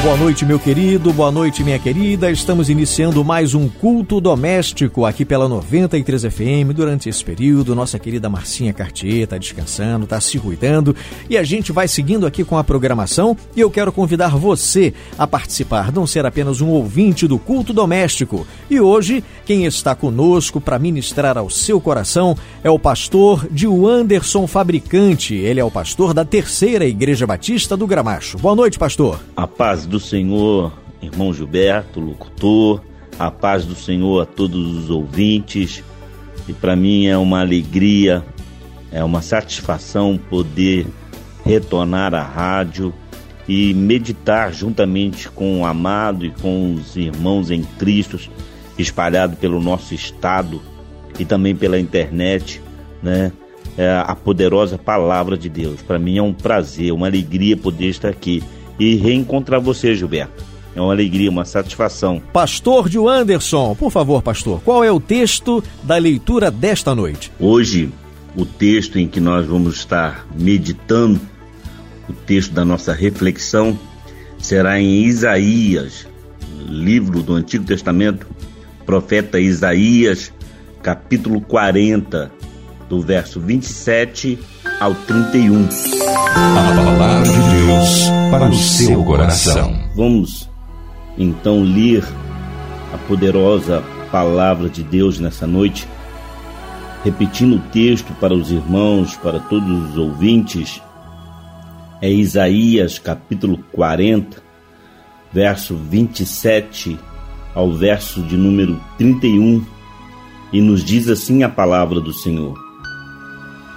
Boa noite, meu querido, boa noite, minha querida. Estamos iniciando mais um culto doméstico aqui pela 93 FM. Durante esse período, nossa querida Marcinha Cartier está descansando, está se cuidando e a gente vai seguindo aqui com a programação. E eu quero convidar você a participar, não ser apenas um ouvinte do culto doméstico. E hoje, quem está conosco para ministrar ao seu coração é o pastor Dio Anderson Fabricante. Ele é o pastor da Terceira Igreja Batista do Gramacho. Boa noite, pastor. A paz do Senhor, irmão Gilberto, locutor, a paz do Senhor a todos os ouvintes. E para mim é uma alegria, é uma satisfação poder retornar à rádio e meditar juntamente com o amado e com os irmãos em Cristo espalhados pelo nosso estado e também pela internet, né? É a poderosa palavra de Deus. Para mim é um prazer, uma alegria poder estar aqui e reencontrar você, Gilberto. É uma alegria, uma satisfação. Pastor de Anderson, por favor, pastor, qual é o texto da leitura desta noite? Hoje, o texto em que nós vamos estar meditando, o texto da nossa reflexão, será em Isaías, livro do Antigo Testamento, profeta Isaías, capítulo 40, do verso 27 ao 31. A palavra de Deus para o seu coração. Vamos então ler a poderosa palavra de Deus nessa noite, repetindo o texto para os irmãos, para todos os ouvintes. É Isaías capítulo 40, verso 27 ao verso de número 31, e nos diz assim a palavra do Senhor: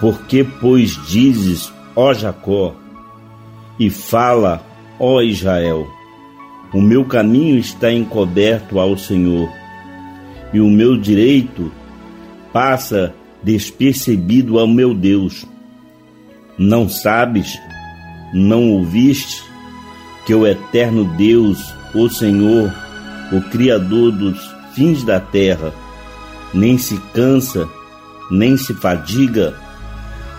Porque, pois, dizes, ó Jacó, e fala, ó Israel: O meu caminho está encoberto ao Senhor, e o meu direito passa despercebido ao meu Deus. Não sabes, não ouviste, que o eterno Deus, o Senhor, o Criador dos fins da terra, nem se cansa, nem se fadiga,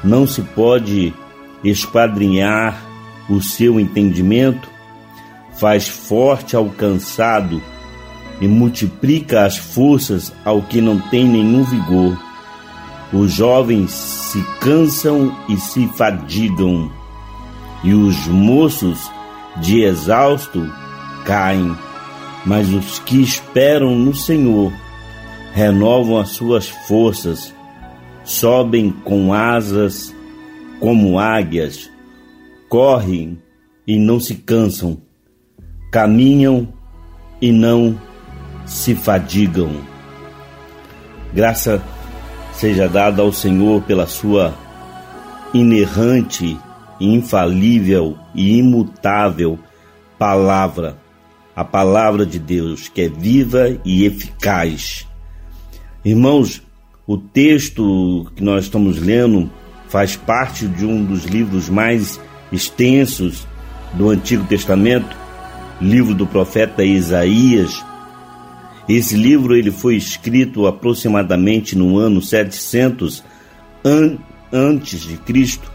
não se pode esquadrinhar o seu entendimento, faz forte ao cansado e multiplica as forças ao que não tem nenhum vigor. Os jovens se cansam e se fadigam, e os moços de exausto caem. Mas os que esperam no Senhor renovam as suas forças, sobem com asas como águias, correm e não se cansam, caminham e não se fadigam. Graça seja dada ao Senhor pela sua inerrante, infalível e imutável palavra, a palavra de Deus que é viva e eficaz. Irmãos, o texto que nós estamos lendo faz parte de um dos livros mais extensos do Antigo Testamento, livro do profeta Isaías. Esse livro ele foi escrito aproximadamente no ano 700 an antes de Cristo.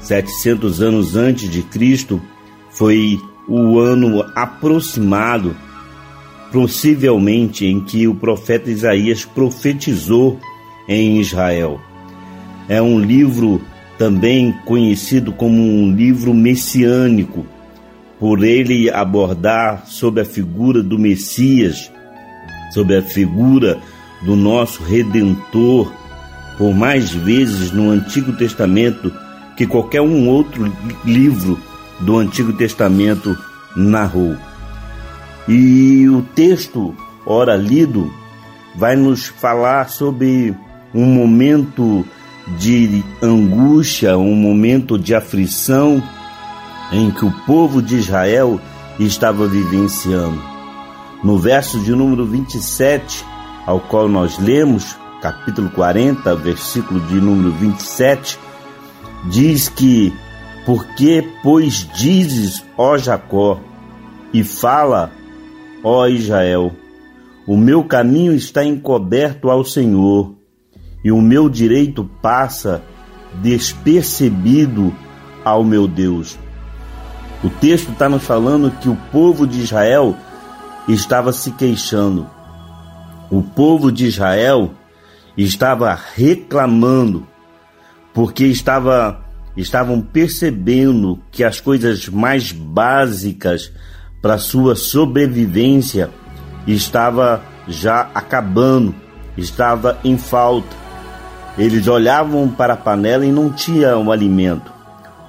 700 anos antes de Cristo foi o ano aproximado, possivelmente em que o profeta Isaías profetizou em Israel. É um livro também conhecido como um livro messiânico, por ele abordar sobre a figura do Messias, sobre a figura do nosso Redentor, por mais vezes no Antigo Testamento que qualquer um outro livro do Antigo Testamento narrou. E o texto, ora lido, vai nos falar sobre um momento de angústia, um momento de aflição em que o povo de Israel estava vivenciando. No verso de número 27, ao qual nós lemos, capítulo 40, versículo de número 27, diz que: Porque, pois, dizes, ó Jacó, e fala, ó Israel, O meu caminho está encoberto ao Senhor, e o meu direito passa despercebido ao meu Deus. O texto está nos falando que o povo de Israel estava se queixando. O povo de Israel estava reclamando, porque estava, estavam percebendo que as coisas mais básicas para sua sobrevivência estava já acabando, estava em falta. Eles olhavam para a panela e não tinha o alimento.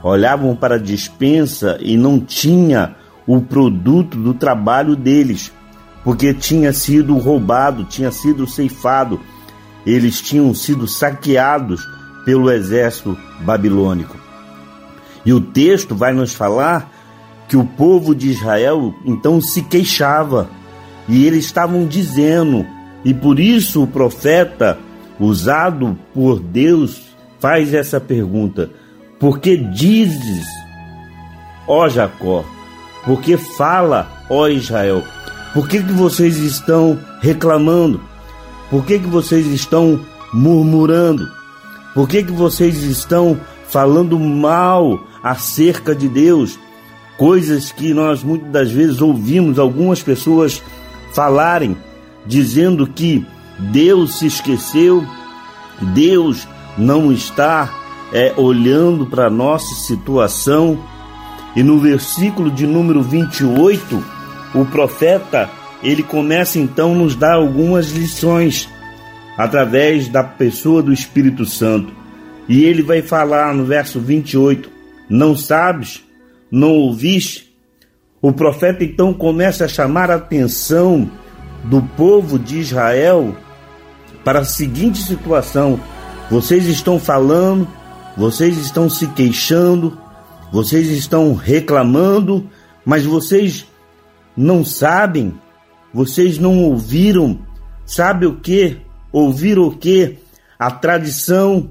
Olhavam para a dispensa e não tinha o produto do trabalho deles, porque tinha sido roubado, tinha sido ceifado. Eles tinham sido saqueados pelo exército babilônico. E o texto vai nos falar que o povo de Israel então se queixava e eles estavam dizendo, e por isso o profeta, usado por Deus, faz essa pergunta: Por que dizes, ó Jacó? Por que fala, ó Israel? Por que, que vocês estão reclamando? Por que, que vocês estão murmurando? Por que, que vocês estão falando mal acerca de Deus? Coisas que nós muitas das vezes ouvimos algumas pessoas falarem, dizendo que Deus se esqueceu, Deus não está é, olhando para a nossa situação. E no versículo de número 28, o profeta ele começa então nos dar algumas lições através da pessoa do Espírito Santo. E ele vai falar no verso 28: Não sabes, não ouviste, o profeta então começa a chamar a atenção do povo de Israel para a seguinte situação: vocês estão falando, vocês estão se queixando, vocês estão reclamando, mas vocês não sabem, vocês não ouviram, sabe o que? Ouviram o que? A tradição,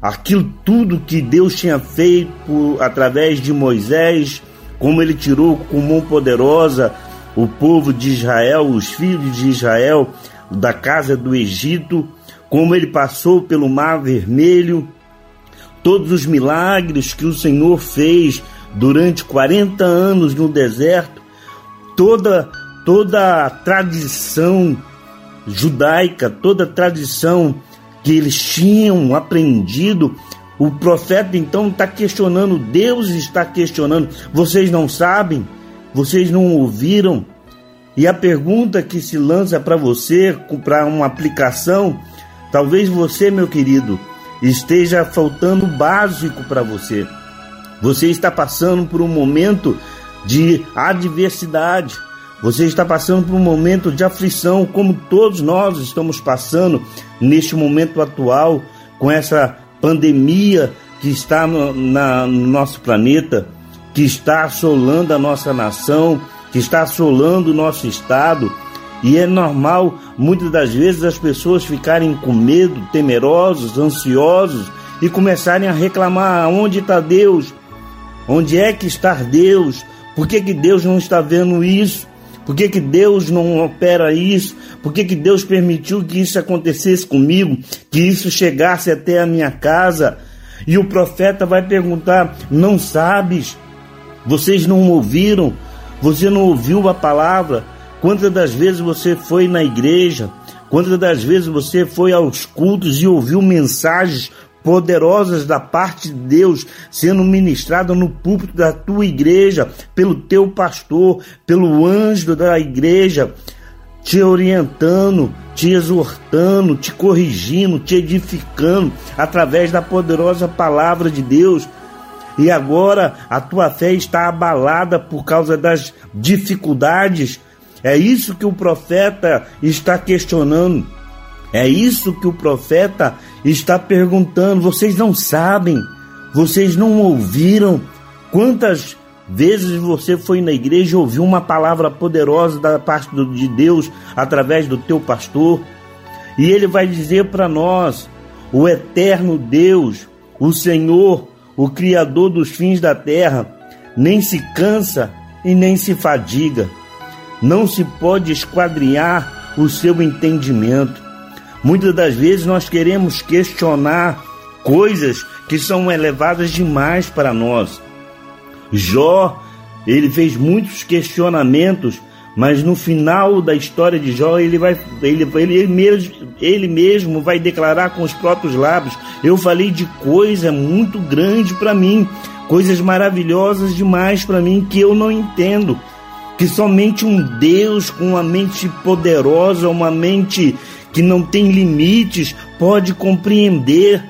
aquilo tudo que Deus tinha feito através de Moisés, como ele tirou com mão poderosa o povo de Israel, os filhos de Israel, da casa do Egito, como ele passou pelo Mar Vermelho, todos os milagres que o Senhor fez durante 40 anos no deserto, toda toda a tradição judaica, toda a tradição que eles tinham aprendido o profeta então está questionando, Deus está questionando. Vocês não sabem? Vocês não ouviram? E a pergunta que se lança para você, para uma aplicação, talvez você, meu querido, esteja faltando básico para você. Você está passando por um momento de adversidade. Você está passando por um momento de aflição, como todos nós estamos passando neste momento atual, com essa pandemia que está no, na, no nosso planeta, que está assolando a nossa nação, que está assolando o nosso estado. E é normal, muitas das vezes, as pessoas ficarem com medo, temerosos, ansiosos e começarem a reclamar: onde está Deus? Onde é que está Deus? Por que, que Deus não está vendo isso? Por que, que Deus não opera isso? Por que, que Deus permitiu que isso acontecesse comigo? Que isso chegasse até a minha casa? E o profeta vai perguntar: Não sabes? Vocês não ouviram? Você não ouviu a palavra? Quantas das vezes você foi na igreja? Quantas das vezes você foi aos cultos e ouviu mensagens poderosas da parte de Deus sendo ministrada no púlpito da tua igreja, pelo teu pastor, pelo anjo da igreja, te orientando, te exortando, te corrigindo, te edificando através da poderosa palavra de Deus. E agora a tua fé está abalada por causa das dificuldades. É isso que o profeta está questionando. É isso que o profeta está perguntando. Vocês não sabem, vocês não ouviram quantas vezes você foi na igreja e ouviu uma palavra poderosa da parte de Deus através do teu pastor. E ele vai dizer para nós: o eterno Deus, o Senhor, o Criador dos fins da terra, nem se cansa e nem se fadiga. Não se pode esquadrinhar o seu entendimento. Muitas das vezes nós queremos questionar coisas que são elevadas demais para nós. Jó, ele fez muitos questionamentos, mas no final da história de Jó, ele vai ele, ele, ele, mesmo, ele mesmo vai declarar com os próprios lábios: "Eu falei de coisa muito grande para mim, coisas maravilhosas demais para mim que eu não entendo." que somente um Deus com uma mente poderosa, uma mente que não tem limites, pode compreender.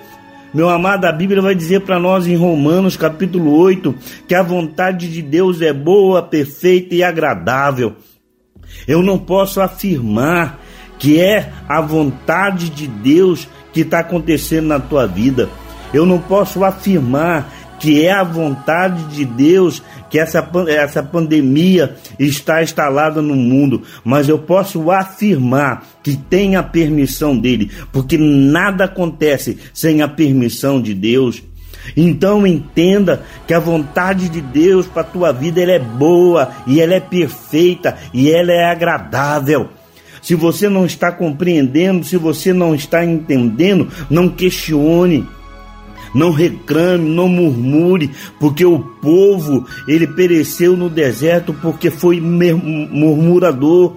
Meu amado, a Bíblia vai dizer para nós em Romanos capítulo 8 que a vontade de Deus é boa, perfeita e agradável. Eu não posso afirmar que é a vontade de Deus que está acontecendo na tua vida. Eu não posso afirmar que é a vontade de Deus que essa, essa pandemia está instalada no mundo, mas eu posso afirmar que tem a permissão dele, porque nada acontece sem a permissão de Deus. Então entenda que a vontade de Deus para a tua vida ela é boa e ela é perfeita e ela é agradável. Se você não está compreendendo, se você não está entendendo, não questione não reclame, não murmure, porque o povo ele pereceu no deserto porque foi murmurador.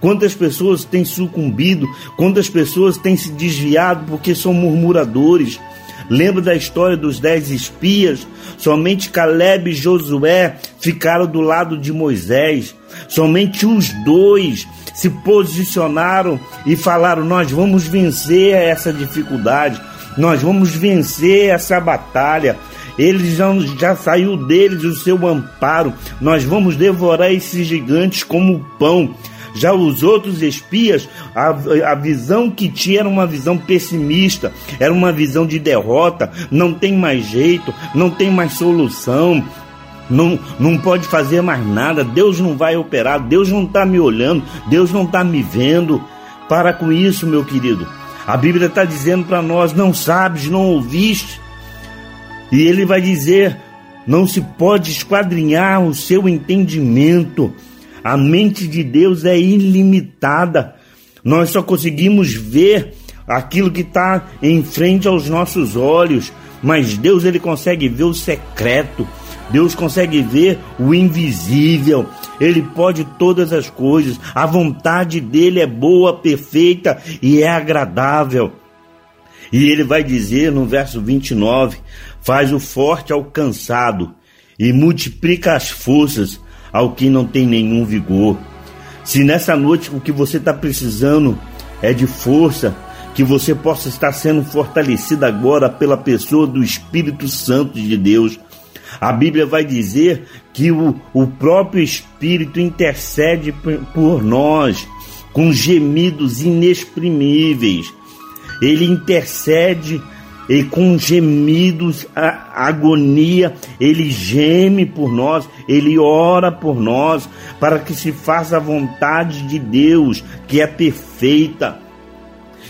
Quantas pessoas têm sucumbido, quantas pessoas têm se desviado porque são murmuradores. Lembra da história dos dez espias? Somente Caleb e Josué ficaram do lado de Moisés. Somente os dois se posicionaram e falaram: Nós vamos vencer essa dificuldade. Nós vamos vencer essa batalha. Eles já, já saiu deles o seu amparo. Nós vamos devorar esses gigantes como pão. Já os outros espias, a, a visão que tinha era uma visão pessimista, era uma visão de derrota. Não tem mais jeito, não tem mais solução, não, não pode fazer mais nada, Deus não vai operar, Deus não está me olhando, Deus não está me vendo. Para com isso, meu querido. A Bíblia está dizendo para nós: não sabes, não ouviste. E ele vai dizer: não se pode esquadrinhar o seu entendimento. A mente de Deus é ilimitada. Nós só conseguimos ver aquilo que está em frente aos nossos olhos, mas Deus ele consegue ver o secreto. Deus consegue ver o invisível. Ele pode todas as coisas. A vontade dele é boa, perfeita e é agradável. E ele vai dizer no verso 29: Faz o forte ao cansado e multiplica as forças ao que não tem nenhum vigor. Se nessa noite o que você está precisando é de força, que você possa estar sendo fortalecido agora pela pessoa do Espírito Santo de Deus. A Bíblia vai dizer que o, o próprio Espírito intercede por nós com gemidos inexprimíveis. Ele intercede e com gemidos, agonia, ele geme por nós, ele ora por nós, para que se faça a vontade de Deus, que é perfeita.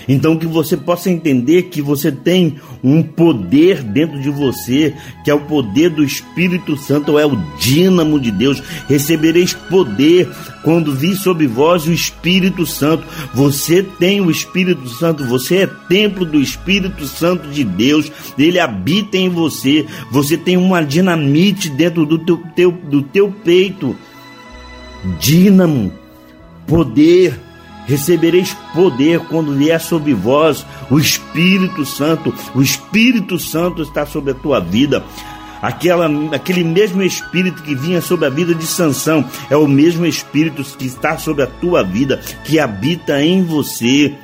Então que você possa entender que você tem um poder dentro de você, que é o poder do Espírito Santo, é o dínamo de Deus. Recebereis poder quando vir sobre vós o Espírito Santo. Você tem o Espírito Santo, você é templo do Espírito Santo de Deus. Ele habita em você. Você tem uma dinamite dentro do teu, teu do teu peito. Dínamo, poder recebereis poder quando vier sobre vós o Espírito Santo. O Espírito Santo está sobre a tua vida. Aquela, aquele mesmo espírito que vinha sobre a vida de Sansão é o mesmo espírito que está sobre a tua vida, que habita em você.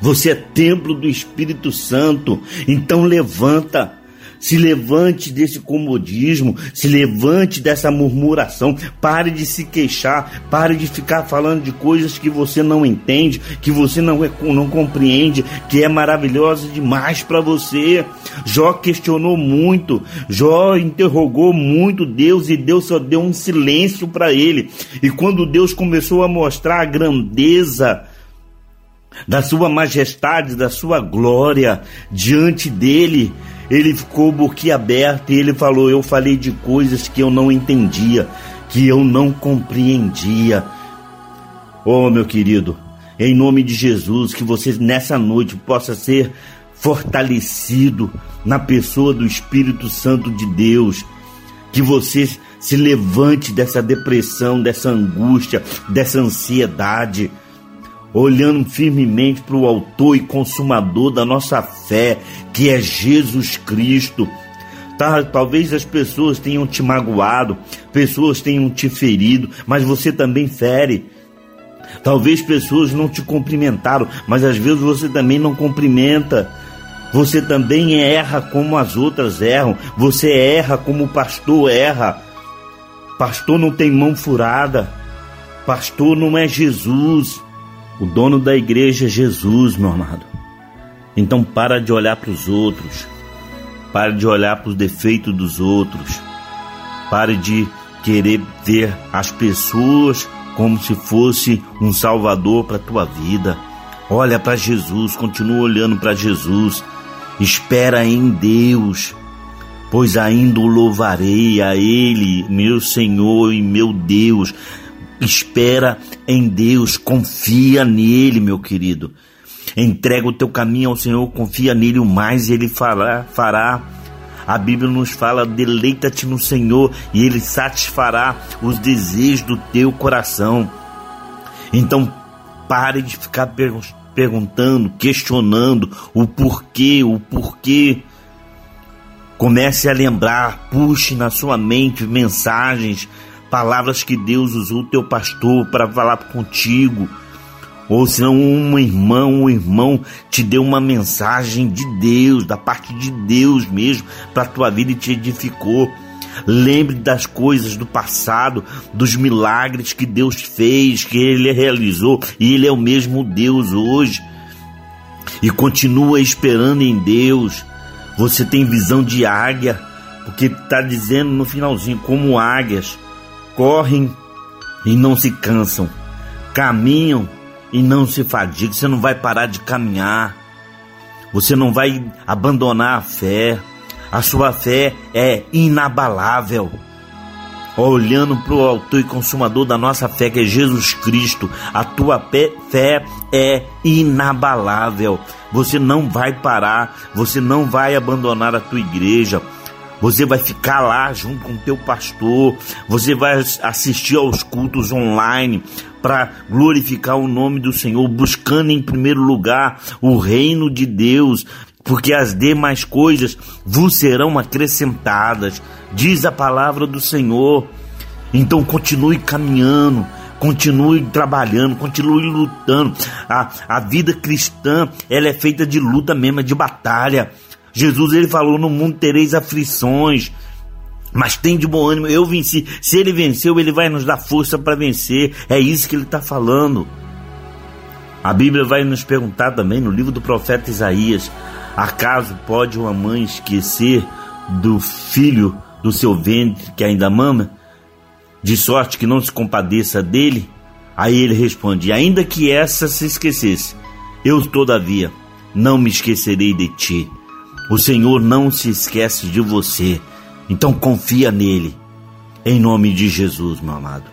Você é templo do Espírito Santo. Então levanta se levante desse comodismo, se levante dessa murmuração, pare de se queixar, pare de ficar falando de coisas que você não entende, que você não, não compreende, que é maravilhosa demais para você. Jó questionou muito, Jó interrogou muito Deus e Deus só deu um silêncio para ele. E quando Deus começou a mostrar a grandeza, da sua majestade, da sua glória diante dele, ele ficou boquiaberto e ele falou: Eu falei de coisas que eu não entendia, que eu não compreendia. Oh, meu querido, Em nome de Jesus, que você nessa noite possa ser fortalecido na pessoa do Espírito Santo de Deus. Que você se levante dessa depressão, dessa angústia, dessa ansiedade, olhando firmemente para o Autor e Consumador da nossa fé, que é Jesus Cristo. Tá, talvez as pessoas tenham te magoado, pessoas tenham te ferido, mas você também fere. Talvez pessoas não te cumprimentaram, mas às vezes você também não cumprimenta. Você também erra como as outras erram. Você erra como o pastor erra. Pastor não tem mão furada. Pastor não é Jesus. O dono da igreja é Jesus, meu amado. Então para de olhar para os outros. Pare de olhar para os defeitos dos outros. Pare de querer ver as pessoas como se fosse um salvador para a tua vida. Olha para Jesus, continua olhando para Jesus. Espera em Deus, pois ainda o louvarei a Ele, meu Senhor e meu Deus. Espera em Deus, confia nele, meu querido. Entrega o teu caminho ao Senhor, confia nele o mais ele fará, fará. A Bíblia nos fala: deleita-te no Senhor e ele satisfará os desejos do teu coração. Então, pare de ficar perguntando, questionando o porquê, o porquê. Comece a lembrar, puxe na sua mente mensagens, palavras que Deus usou teu pastor para falar contigo ou se não um irmão, um irmão te deu uma mensagem de Deus, da parte de Deus mesmo, para a tua vida e te edificou. Lembre das coisas do passado, dos milagres que Deus fez, que Ele realizou, e Ele é o mesmo Deus hoje. E continua esperando em Deus. Você tem visão de águia, porque está dizendo no finalzinho: como águias correm e não se cansam, caminham e não se fadigue, você não vai parar de caminhar, você não vai abandonar a fé, a sua fé é inabalável. Olhando para o autor e consumador da nossa fé, que é Jesus Cristo, a tua fé é inabalável. Você não vai parar, você não vai abandonar a tua igreja, você vai ficar lá junto com o teu pastor, você vai assistir aos cultos online para glorificar o nome do Senhor, buscando em primeiro lugar o reino de Deus, porque as demais coisas vos serão acrescentadas, diz a palavra do Senhor. Então continue caminhando, continue trabalhando, continue lutando. A, a vida cristã, ela é feita de luta mesmo, de batalha. Jesus ele falou: No mundo tereis aflições, mas tem de bom ânimo, eu venci. Se ele venceu, ele vai nos dar força para vencer. É isso que ele está falando. A Bíblia vai nos perguntar também no livro do profeta Isaías: acaso pode uma mãe esquecer do filho do seu ventre que ainda mama, de sorte que não se compadeça dele? Aí ele responde: ainda que essa se esquecesse, eu todavia não me esquecerei de ti. O Senhor não se esquece de você. Então confia nele. Em nome de Jesus, meu amado.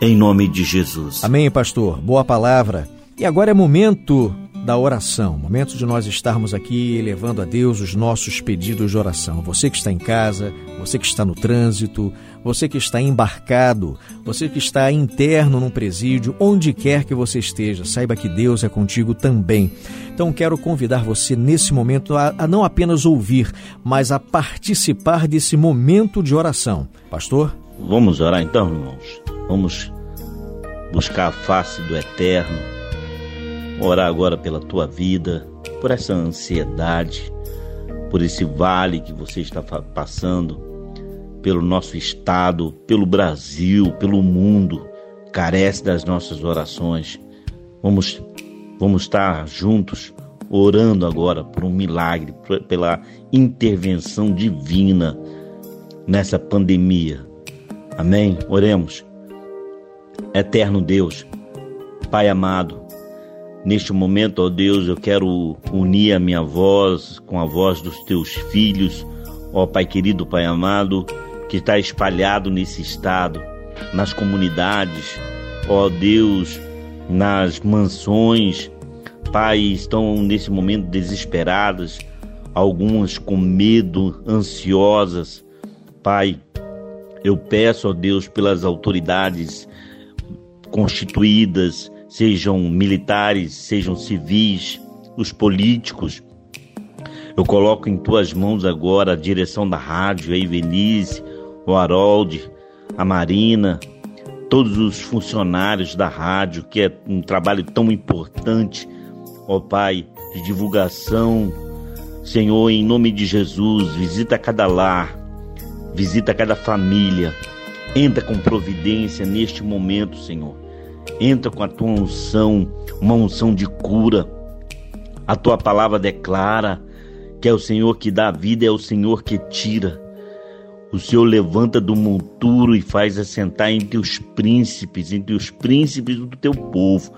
Em nome de Jesus. Amém, pastor. Boa palavra. E agora é momento da oração, momento de nós estarmos aqui elevando a Deus os nossos pedidos de oração. Você que está em casa, você que está no trânsito, você que está embarcado, você que está interno num presídio, onde quer que você esteja, saiba que Deus é contigo também. Então quero convidar você nesse momento a, a não apenas ouvir, mas a participar desse momento de oração. Pastor? Vamos orar então, irmãos. Vamos buscar a face do Eterno orar agora pela tua vida, por essa ansiedade, por esse vale que você está passando, pelo nosso estado, pelo Brasil, pelo mundo, carece das nossas orações. Vamos, vamos estar juntos orando agora por um milagre, pela intervenção divina nessa pandemia. Amém? Oremos. Eterno Deus, Pai amado, Neste momento, ó Deus, eu quero unir a minha voz com a voz dos teus filhos, ó Pai querido, Pai amado, que está espalhado nesse estado, nas comunidades, ó Deus, nas mansões, Pai, estão nesse momento desesperadas, algumas com medo, ansiosas. Pai, eu peço a Deus pelas autoridades constituídas, sejam militares, sejam civis, os políticos. Eu coloco em tuas mãos agora a direção da rádio, a Ivelise, o Harold, a Marina, todos os funcionários da rádio, que é um trabalho tão importante ó Pai, de divulgação. Senhor, em nome de Jesus, visita cada lar, visita cada família. Entra com providência neste momento, Senhor. Entra com a tua unção, uma unção de cura. A tua palavra declara que é o Senhor que dá vida, é o Senhor que tira. O Senhor levanta do monturo e faz assentar entre os príncipes, entre os príncipes do teu povo.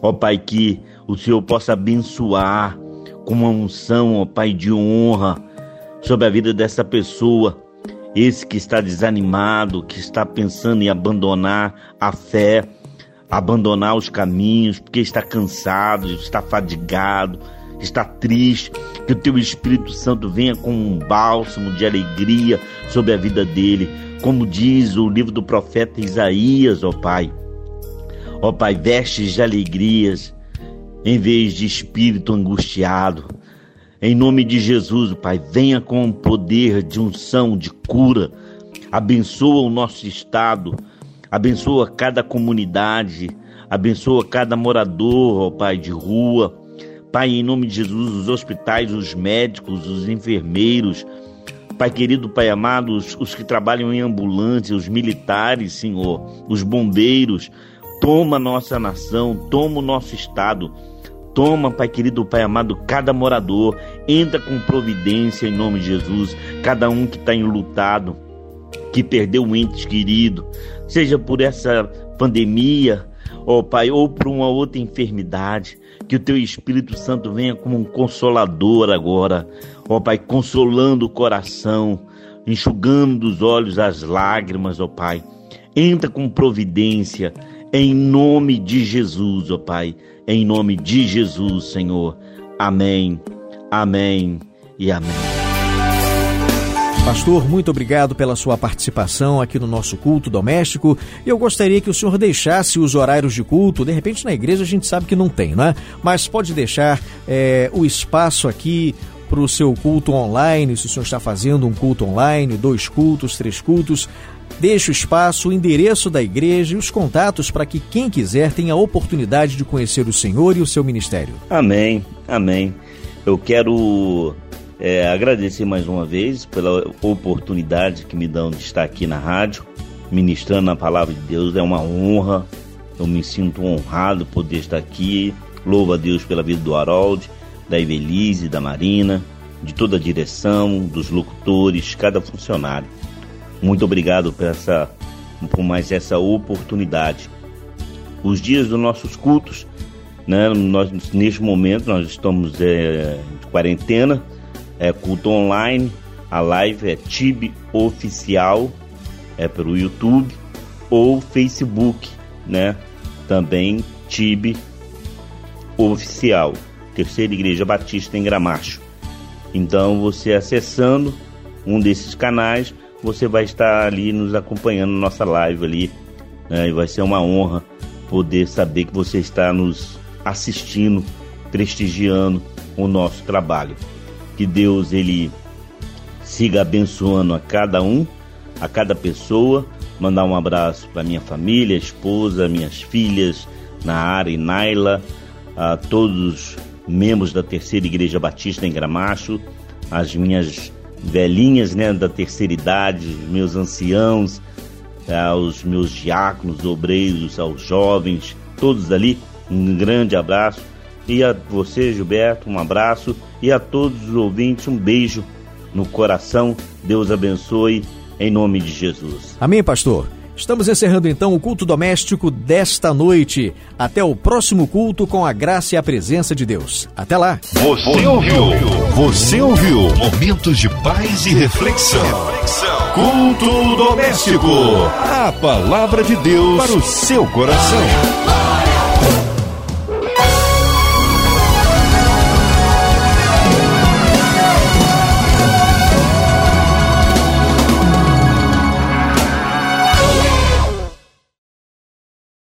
Ó Pai, que o Senhor possa abençoar com uma unção, ó Pai, de honra sobre a vida dessa pessoa. Esse que está desanimado, que está pensando em abandonar a fé, abandonar os caminhos, porque está cansado, está fadigado, está triste. Que o teu Espírito Santo venha com um bálsamo de alegria sobre a vida dele. Como diz o livro do profeta Isaías, ó Pai. Ó Pai, vestes de alegrias em vez de espírito angustiado. Em nome de Jesus, Pai, venha com o poder de unção, de cura. Abençoa o nosso estado, abençoa cada comunidade, abençoa cada morador, ó Pai, de rua. Pai, em nome de Jesus, os hospitais, os médicos, os enfermeiros, Pai querido, Pai amado, os, os que trabalham em ambulância, os militares, Senhor, os bombeiros, toma nossa nação, toma o nosso estado. Toma, Pai querido, Pai amado, cada morador, entra com providência em nome de Jesus, cada um que está enlutado, que perdeu um ente querido, seja por essa pandemia, ó Pai, ou por uma outra enfermidade, que o Teu Espírito Santo venha como um consolador agora, ó Pai, consolando o coração, enxugando dos olhos as lágrimas, ó Pai. Entra com providência, em nome de Jesus, ó Pai em nome de Jesus, Senhor. Amém, amém e amém. Pastor, muito obrigado pela sua participação aqui no nosso culto doméstico. Eu gostaria que o senhor deixasse os horários de culto. De repente, na igreja a gente sabe que não tem, né? Mas pode deixar é, o espaço aqui para o seu culto online, se o senhor está fazendo um culto online, dois cultos, três cultos, Deixe o espaço, o endereço da igreja e os contatos para que quem quiser tenha a oportunidade de conhecer o Senhor e o seu ministério. Amém, amém. Eu quero é, agradecer mais uma vez pela oportunidade que me dão de estar aqui na rádio, ministrando a palavra de Deus. É uma honra, eu me sinto honrado poder estar aqui. Louvo a Deus pela vida do Harold, da Evelise, da Marina, de toda a direção, dos locutores, cada funcionário. Muito obrigado por, essa, por mais essa oportunidade. Os dias dos nossos cultos, né, nós, neste momento nós estamos é, de quarentena, é culto online, a live é TIB Oficial, é pelo YouTube ou Facebook, né? Também TIB Oficial, Terceira Igreja Batista em Gramacho. Então você acessando um desses canais, você vai estar ali nos acompanhando nossa live ali. Né? E vai ser uma honra poder saber que você está nos assistindo, prestigiando o nosso trabalho. Que Deus ele siga abençoando a cada um, a cada pessoa. Mandar um abraço para minha família, esposa, minhas filhas, Naara e Naila, a todos os membros da Terceira Igreja Batista em Gramacho, as minhas velhinhas né, da terceira idade, meus anciãos, aos meus diáconos, obreiros, aos jovens, todos ali, um grande abraço. E a você, Gilberto, um abraço. E a todos os ouvintes, um beijo no coração. Deus abençoe, em nome de Jesus. Amém, pastor. Estamos encerrando então o culto doméstico desta noite. Até o próximo culto com a graça e a presença de Deus. Até lá. Você ouviu? Você ouviu? Momentos de paz e reflexão. reflexão. Culto doméstico. A palavra de Deus para o seu coração.